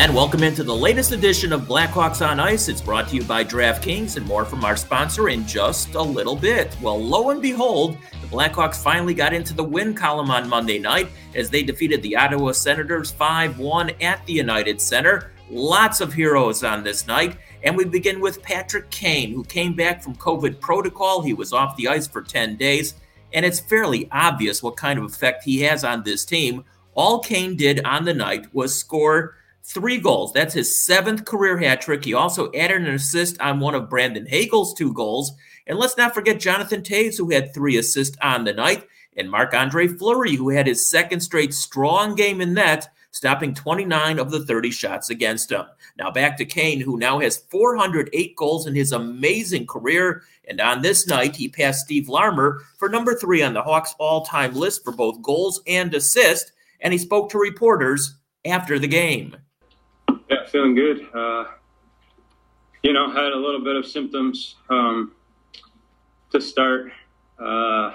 And welcome into the latest edition of Blackhawks on Ice. It's brought to you by DraftKings and more from our sponsor in just a little bit. Well, lo and behold, the Blackhawks finally got into the win column on Monday night as they defeated the Ottawa Senators 5 1 at the United Center. Lots of heroes on this night. And we begin with Patrick Kane, who came back from COVID protocol. He was off the ice for 10 days, and it's fairly obvious what kind of effect he has on this team. All Kane did on the night was score three goals. That's his seventh career hat trick. He also added an assist on one of Brandon Hagel's two goals. And let's not forget Jonathan Toews, who had three assists on the night, and Marc Andre Fleury, who had his second straight strong game in net, stopping 29 of the 30 shots against him. Now back to Kane, who now has 408 goals in his amazing career. And on this night, he passed Steve Larmer for number three on the Hawks all time list for both goals and assists. And he spoke to reporters after the game. Feeling good. Uh, you know, had a little bit of symptoms um, to start uh,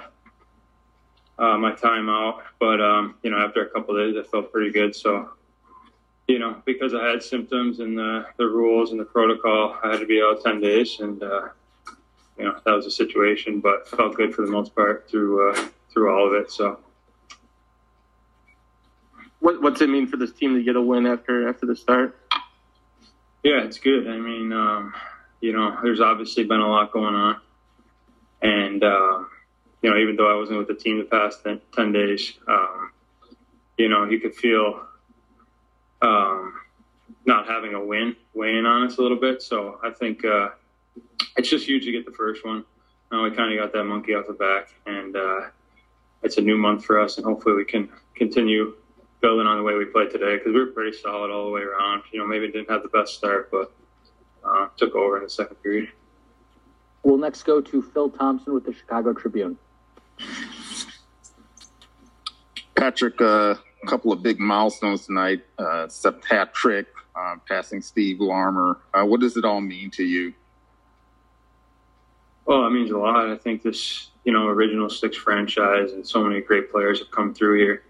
uh, my time out, but um, you know, after a couple days, I felt pretty good. So, you know, because I had symptoms and the, the rules and the protocol, I had to be out ten days, and uh, you know, that was a situation, but felt good for the most part through uh, through all of it. So. What, what's it mean for this team to get a win after after the start? Yeah, it's good. I mean, um, you know, there's obviously been a lot going on, and uh, you know, even though I wasn't with the team the past 10, 10 days, um, you know, you could feel um, not having a win weighing on us a little bit. So I think uh, it's just huge to get the first one. Now we kind of got that monkey off the back, and uh, it's a new month for us, and hopefully we can continue building on the way we played today because we were pretty solid all the way around. You know, maybe didn't have the best start, but uh, took over in the second period. We'll next go to Phil Thompson with the Chicago Tribune. Patrick, uh, a couple of big milestones tonight. Uh, except hat trick, uh, passing Steve Larmer. Uh, what does it all mean to you? Well, it means a lot. I think this, you know, original six franchise and so many great players have come through here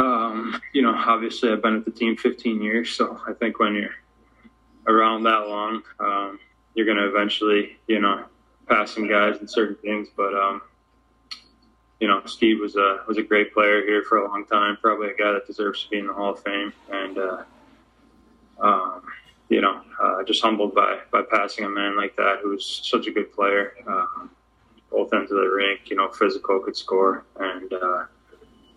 um, you know, obviously I've been at the team 15 years, so I think when you're around that long, um, you're going to eventually, you know, pass some guys in certain things. But um, you know, Steve was a was a great player here for a long time. Probably a guy that deserves to be in the Hall of Fame, and uh, um, you know, uh, just humbled by by passing a man like that who's such a good player. Uh, both ends of the rink, you know, physical, could score, and uh,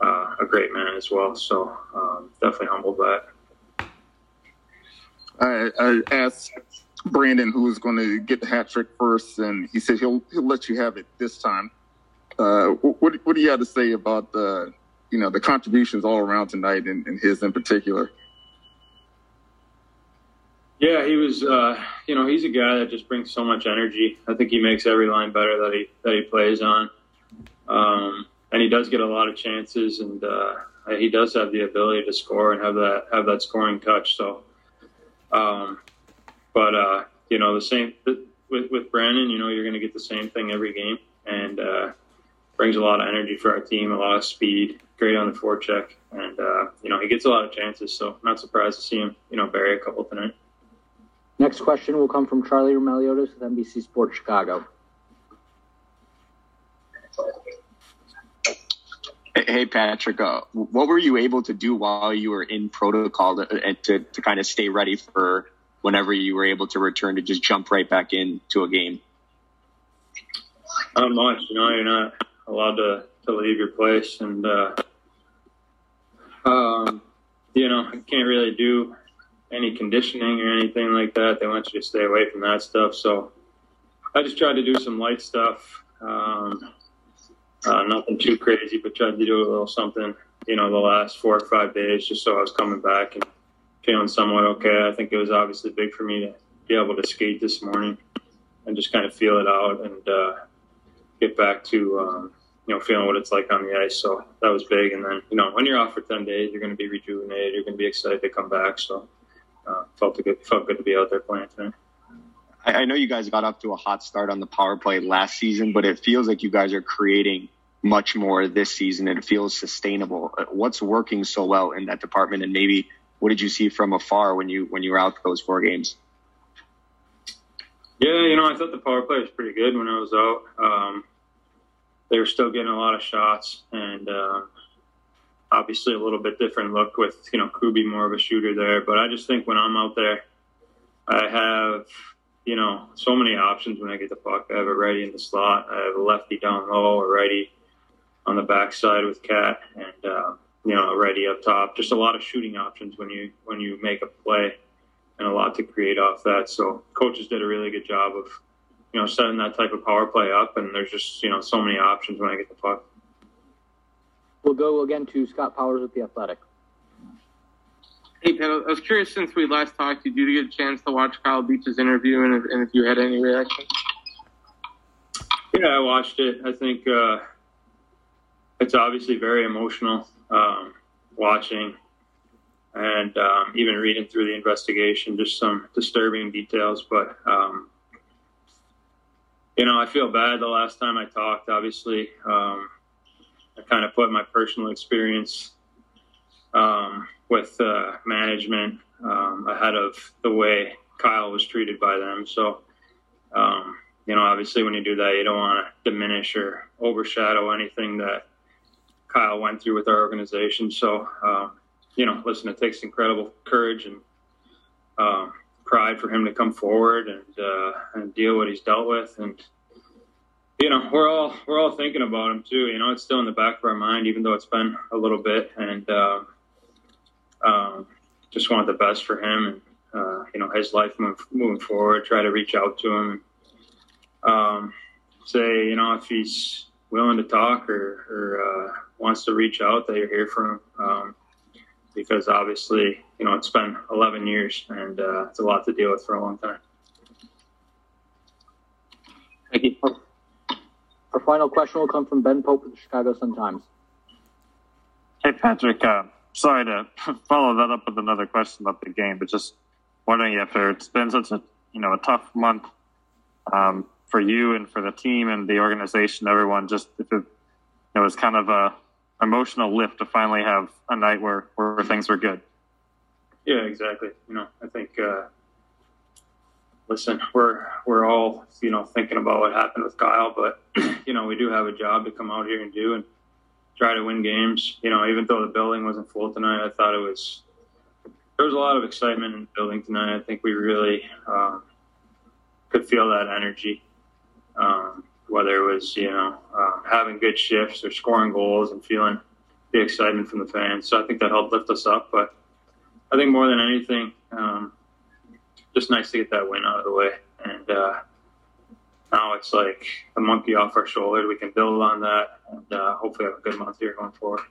uh, a great man as well. So um, definitely humbled by it. I, I asked Brandon who was going to get the hat trick first, and he said he'll he'll let you have it this time. Uh, what what do you have to say about the you know the contributions all around tonight, and, and his in particular? Yeah, he was. Uh, you know, he's a guy that just brings so much energy. I think he makes every line better that he that he plays on. Um, and he does get a lot of chances, and uh, he does have the ability to score and have that have that scoring touch. So, um, but uh, you know, the same with with Brandon, you know, you're going to get the same thing every game, and uh, brings a lot of energy for our team, a lot of speed, great on the forecheck, and uh, you know, he gets a lot of chances. So, not surprised to see him, you know, bury a couple tonight. Next question will come from Charlie Roumeliotis with NBC Sports Chicago. Hey, Patrick, uh, what were you able to do while you were in protocol to, to, to kind of stay ready for whenever you were able to return to just jump right back into a game? Not much. You know, you're not allowed to, to leave your place. And, uh, um, you know, I can't really do any conditioning or anything like that. They want you to stay away from that stuff. So I just tried to do some light stuff. Um, uh, nothing too crazy, but tried to do a little something, you know, the last four or five days just so I was coming back and feeling somewhat okay. I think it was obviously big for me to be able to skate this morning and just kind of feel it out and uh, get back to, um, you know, feeling what it's like on the ice. So that was big. And then, you know, when you're off for 10 days, you're going to be rejuvenated. You're going to be excited to come back. So uh, felt good, felt good to be out there playing tonight. I know you guys got up to a hot start on the power play last season, but it feels like you guys are creating much more this season and it feels sustainable. What's working so well in that department and maybe what did you see from afar when you when you were out those four games? Yeah, you know, I thought the power play was pretty good when I was out. Um, they were still getting a lot of shots, and uh, obviously a little bit different look with you know Kubi more of a shooter there. But I just think when I'm out there, I have you know so many options when I get the puck. I have a righty in the slot, I have a lefty down low, a righty on the backside with Cat, and uh, you know a righty up top. Just a lot of shooting options when you when you make a play, and a lot to create off that. So coaches did a really good job of you know setting that type of power play up, and there's just you know so many options when I get the puck. We'll go again to Scott Powers with the Athletic. Hey, Pat, I was curious since we last talked, did you get a chance to watch Kyle Beach's interview and if, and if you had any reaction? Yeah, I watched it. I think uh, it's obviously very emotional um, watching and um, even reading through the investigation, just some disturbing details. But, um, you know, I feel bad the last time I talked, obviously. Um, I kind of put my personal experience um, with uh, management um, ahead of the way Kyle was treated by them. So, you know, obviously when you do that, you don't want to diminish or overshadow anything that Kyle went through with our organization. So, um, you know, listen, it takes incredible courage and um, pride for him to come forward and uh, and deal what he's dealt with and you know, we're all we're all thinking about him too. You know, it's still in the back of our mind, even though it's been a little bit, and um, um, just want the best for him and uh, you know his life move, moving forward. Try to reach out to him, and, um, say you know if he's willing to talk or, or uh, wants to reach out, that you're here for him. Um, because obviously, you know, it's been 11 years and uh, it's a lot to deal with for a long time. Thank you. Our final question will come from Ben Pope of the Chicago Sun Times. Hey, Patrick. Uh, sorry to follow that up with another question about the game, but just wondering if it's been such a you know a tough month um, for you and for the team and the organization, everyone. Just if it, it was kind of a emotional lift to finally have a night where where things were good. Yeah, exactly. You know, I think. Uh, listen, we're we're all you know thinking about what happened with Kyle, but you know we do have a job to come out here and do and try to win games. You know, even though the building wasn't full tonight, I thought it was there was a lot of excitement in the building tonight. I think we really um, could feel that energy, um, whether it was you know uh, having good shifts or scoring goals and feeling the excitement from the fans. So I think that helped lift us up. But I think more than anything. Um, just nice to get that win out of the way. And uh, now it's like a monkey off our shoulder. We can build on that and uh, hopefully have a good month here going forward.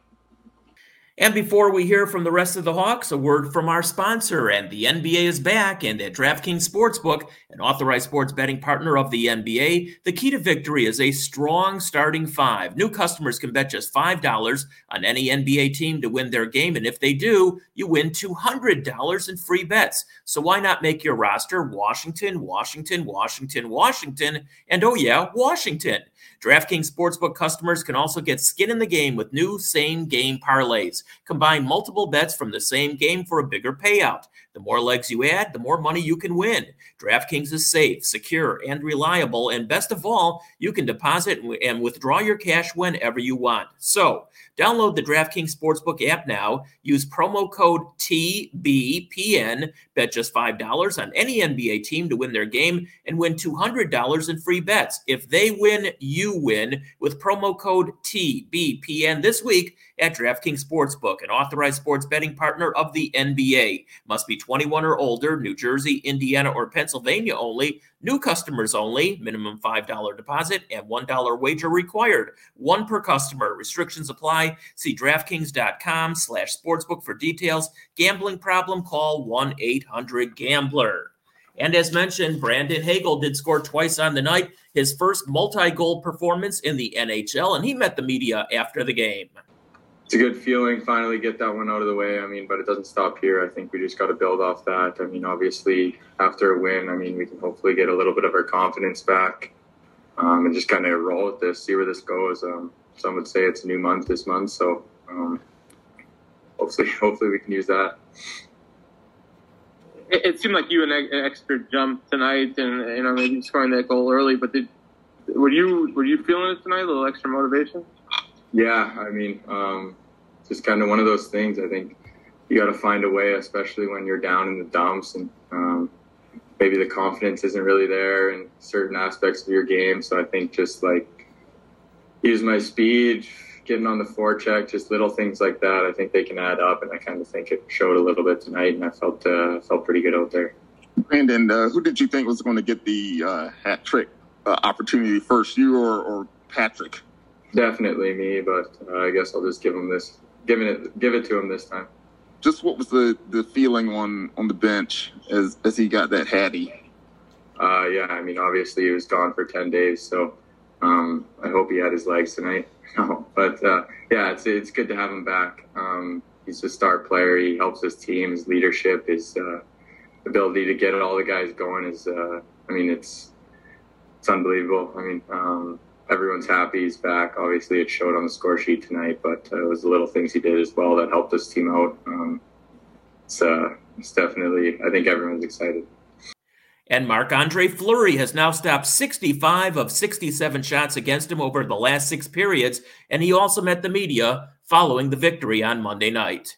And before we hear from the rest of the Hawks, a word from our sponsor. And the NBA is back, and at DraftKings Sportsbook, an authorized sports betting partner of the NBA, the key to victory is a strong starting five. New customers can bet just $5 on any NBA team to win their game, and if they do, you win $200 in free bets. So why not make your roster Washington, Washington, Washington, Washington, and oh yeah, Washington? DraftKings Sportsbook customers can also get skin in the game with new same game parlays. Combine multiple bets from the same game for a bigger payout. The more legs you add, the more money you can win. DraftKings is safe, secure, and reliable. And best of all, you can deposit and withdraw your cash whenever you want. So, download the DraftKings Sportsbook app now. Use promo code TBPN. Bet just $5 on any NBA team to win their game and win $200 in free bets. If they win, you win with promo code TBPN this week at DraftKings Sportsbook, an authorized sports betting partner of the NBA. Must be 21 or older, New Jersey, Indiana, or Pennsylvania only. New customers only. Minimum $5 deposit and $1 wager required. One per customer. Restrictions apply. See DraftKings.com slash sportsbook for details. Gambling problem? Call 1-800-GAMBLER. And as mentioned, Brandon Hagel did score twice on the night, his first multi goal performance in the NHL, and he met the media after the game it's a good feeling finally get that one out of the way. I mean, but it doesn't stop here. I think we just got to build off that. I mean, obviously after a win, I mean, we can hopefully get a little bit of our confidence back um, and just kind of roll with this, see where this goes. Um, some would say it's a new month this month, so um, hopefully, hopefully we can use that. it, it seemed like you an extra jump tonight, and you know maybe scoring that goal early. But did were you were you feeling it tonight? A little extra motivation? Yeah, I mean, um, just kind of one of those things. I think you got to find a way, especially when you're down in the dumps, and um, maybe the confidence isn't really there in certain aspects of your game. So I think just like use my speed, getting on the forecheck, just little things like that. I think they can add up, and I kind of think it showed a little bit tonight, and I felt uh, felt pretty good out there. Brandon, uh, who did you think was going to get the uh, hat trick uh, opportunity first, you or, or Patrick? Definitely me, but uh, I guess I'll just give him this, giving it, give it to him this time. Just what was the, the feeling on, on the bench as as he got that hattie? Uh, yeah, I mean, obviously he was gone for ten days, so um, I hope he had his legs tonight. No, but uh, yeah, it's it's good to have him back. Um, he's a star player. He helps his team. His leadership, his uh, ability to get all the guys going is. Uh, I mean, it's it's unbelievable. I mean, um, everyone's happy he's back. Obviously, it showed on the score sheet tonight, but uh, it was the little things he did as well that helped his team out. Um, it's uh, it's definitely. I think everyone's excited. And Marc Andre Fleury has now stopped 65 of 67 shots against him over the last six periods. And he also met the media following the victory on Monday night.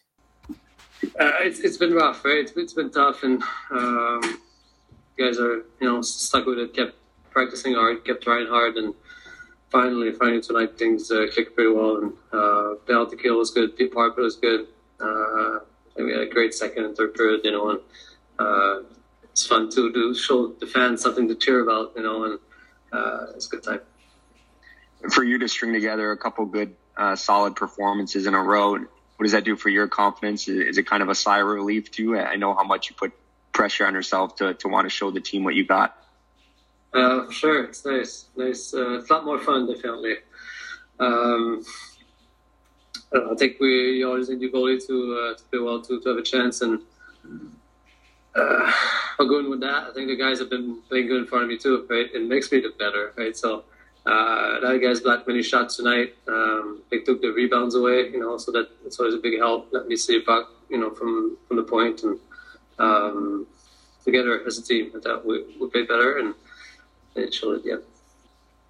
Uh, it's, it's been rough, right? it's, it's been tough. And um, guys are, you know, stuck with it, kept practicing hard, kept trying hard. And finally, finally tonight, things uh, clicked pretty well. And uh, penalty kill was good, deep part was good. Uh, we had a great second and third period, you know. And, uh, it's fun to do show the fans something to cheer about, you know, and uh, it's a good time. For you to string together a couple good, uh, solid performances in a row, what does that do for your confidence? Is it kind of a sigh of relief too? I know how much you put pressure on yourself to, to want to show the team what you got. Uh, sure, it's nice, nice. Uh, it's a lot more fun, definitely. Um, I, I think we always need the goalie to uh, to play well to, to have a chance and uh, I'll go in with that. I think the guys have been playing good in front of me too, right? It makes me look better, right? So uh, that guys blocked many shots tonight. Um, they took the rebounds away, you know, so that it's always a big help. Let me see puck, you know, from from the point and um, together as a team. I thought we we played better and it showed. Yeah.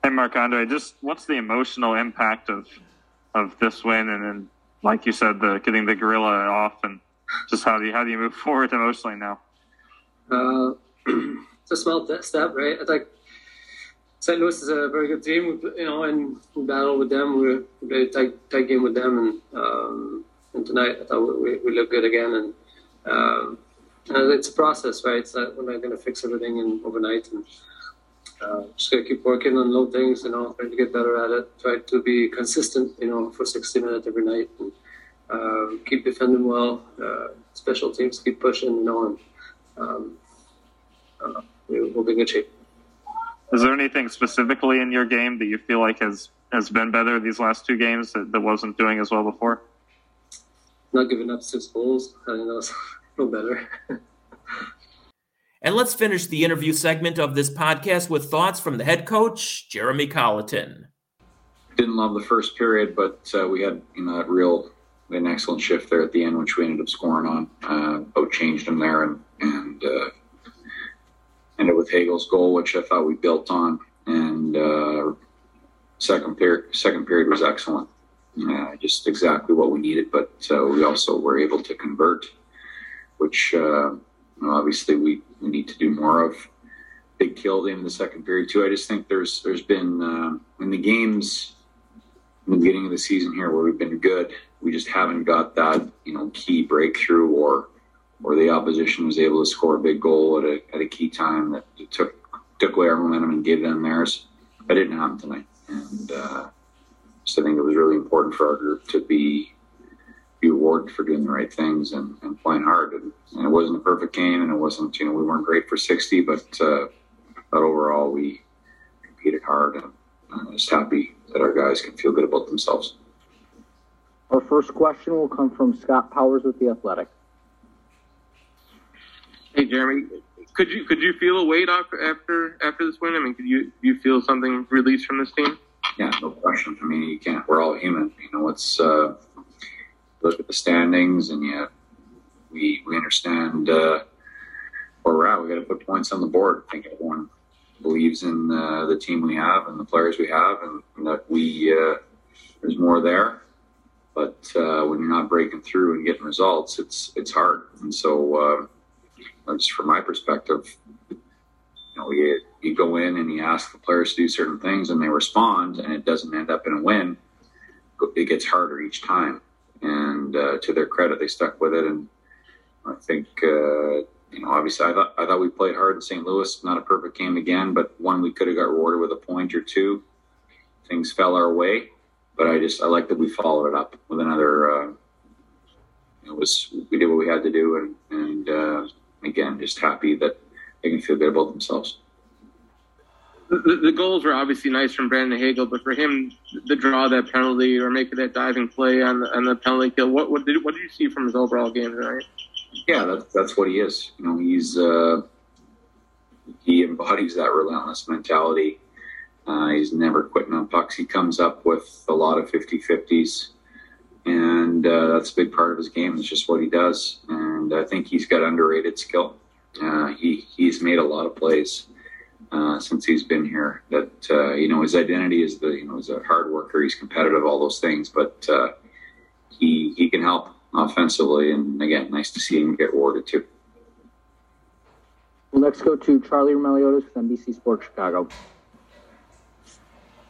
Hey, Marc Andre, just what's the emotional impact of of this win, and then, like you said, the getting the gorilla off, and just how do you how do you move forward emotionally now? Uh, it's a small step, right? I think St. Louis is a very good team, you know, and we battle with them. We played a tight, tight game with them, and um, and tonight I thought we, we looked good again. And, um, and it's a process, right? It's not, we're not going to fix everything in overnight, and uh, just got to keep working on little things, you know, trying to get better at it. Try to be consistent, you know, for 60 minutes every night, and uh, keep defending well. Uh, special teams keep pushing, you know, and um, uh, we'll be in good shape. Is there anything specifically in your game that you feel like has has been better these last two games that, that wasn't doing as well before? Not giving up six goals. I think a little better. and let's finish the interview segment of this podcast with thoughts from the head coach, Jeremy Colliton. Didn't love the first period, but uh, we had you know, a real an excellent shift there at the end, which we ended up scoring on. Uh, changed him there and and uh, ended with Hagel's goal, which I thought we built on. And uh, second period, second period was excellent. Uh, just exactly what we needed, but uh, we also were able to convert, which uh, obviously we, we need to do more of. Big kill in the second period too. I just think there's there's been uh, in the games in the beginning of the season here where we've been good, we just haven't got that you know key breakthrough or or the opposition was able to score a big goal at a, at a key time that took took away our momentum and gave them theirs. That didn't happen tonight, and uh, so I think it was really important for our group to be be rewarded for doing the right things and, and playing hard. And, and, it wasn't a perfect game, and it wasn't you know we weren't great for sixty, but uh, but overall we competed hard, and I'm just happy that our guys can feel good about themselves. Our first question will come from Scott Powers with the Athletic. Hey, Jeremy, could you could you feel a weight off after after this win? I mean, could you you feel something released from this team? Yeah, no question. I mean, you can't. We're all human. You know, it's uh, look at the standings, and yeah, we we understand uh, where we're at. We got to put points on the board. I think everyone believes in uh, the team we have and the players we have, and, and that we uh, there's more there. But uh, when you're not breaking through and getting results, it's it's hard. And so, just from my perspective, you know, you, you go in and you ask the players to do certain things, and they respond, and it doesn't end up in a win. It gets harder each time. And uh, to their credit, they stuck with it, and I think uh, you know, obviously, I thought I thought we played hard in St. Louis. Not a perfect game again, but one we could have got rewarded with a point or two. Things fell our way, but I just I like that we followed it up with another. Uh, it was we did what we had to do, and and uh, again, just happy that they can feel good about themselves. The, the, goals were obviously nice from Brandon Hagel, but for him, the draw that penalty or making that diving play on the, on the penalty kill, what what did what did you see from his overall game tonight? Yeah, that's that's what he is. You know, he's uh, he embodies that relentless mentality. Uh, he's never quitting on pucks. He comes up with a lot of 50-50s, and uh, that's a big part of his game. It's just what he does, and I think he's got underrated skill. Uh, he he's made a lot of plays uh, since he's been here. That uh, you know his identity is the you know he's a hard worker. He's competitive, all those things, but uh, he he can help offensively. And again, nice to see him get rewarded too. We'll next go to Charlie Roumeliotis with NBC Sports Chicago.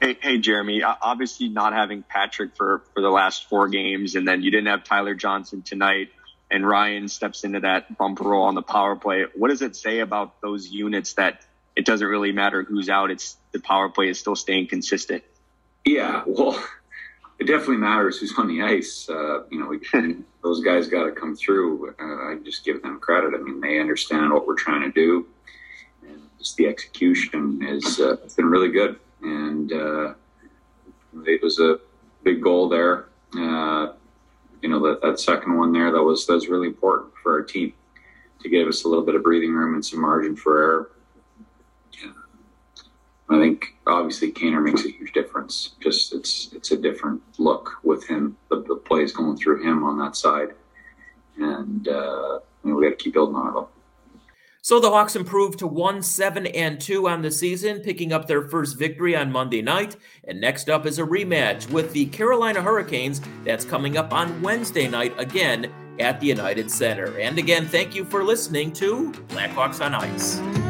Hey, hey, Jeremy. Obviously, not having Patrick for for the last four games, and then you didn't have Tyler Johnson tonight, and Ryan steps into that bumper role on the power play. What does it say about those units that it doesn't really matter who's out? It's the power play is still staying consistent. Yeah, well, it definitely matters who's on the ice. Uh, you know, we, those guys got to come through. Uh, I just give them credit. I mean, they understand what we're trying to do, and just the execution is uh, been really good. And uh, it was a big goal there. Uh, you know, that, that second one there that was that was really important for our team to give us a little bit of breathing room and some margin for error. I think obviously Kaner makes a huge difference. Just it's it's a different look with him. The, the plays going through him on that side, and uh, you know, we got to keep building on it. So the Hawks improved to one seven and two on the season, picking up their first victory on Monday night. And next up is a rematch with the Carolina Hurricanes. That's coming up on Wednesday night again at the United Center. And again, thank you for listening to Blackhawks on Ice.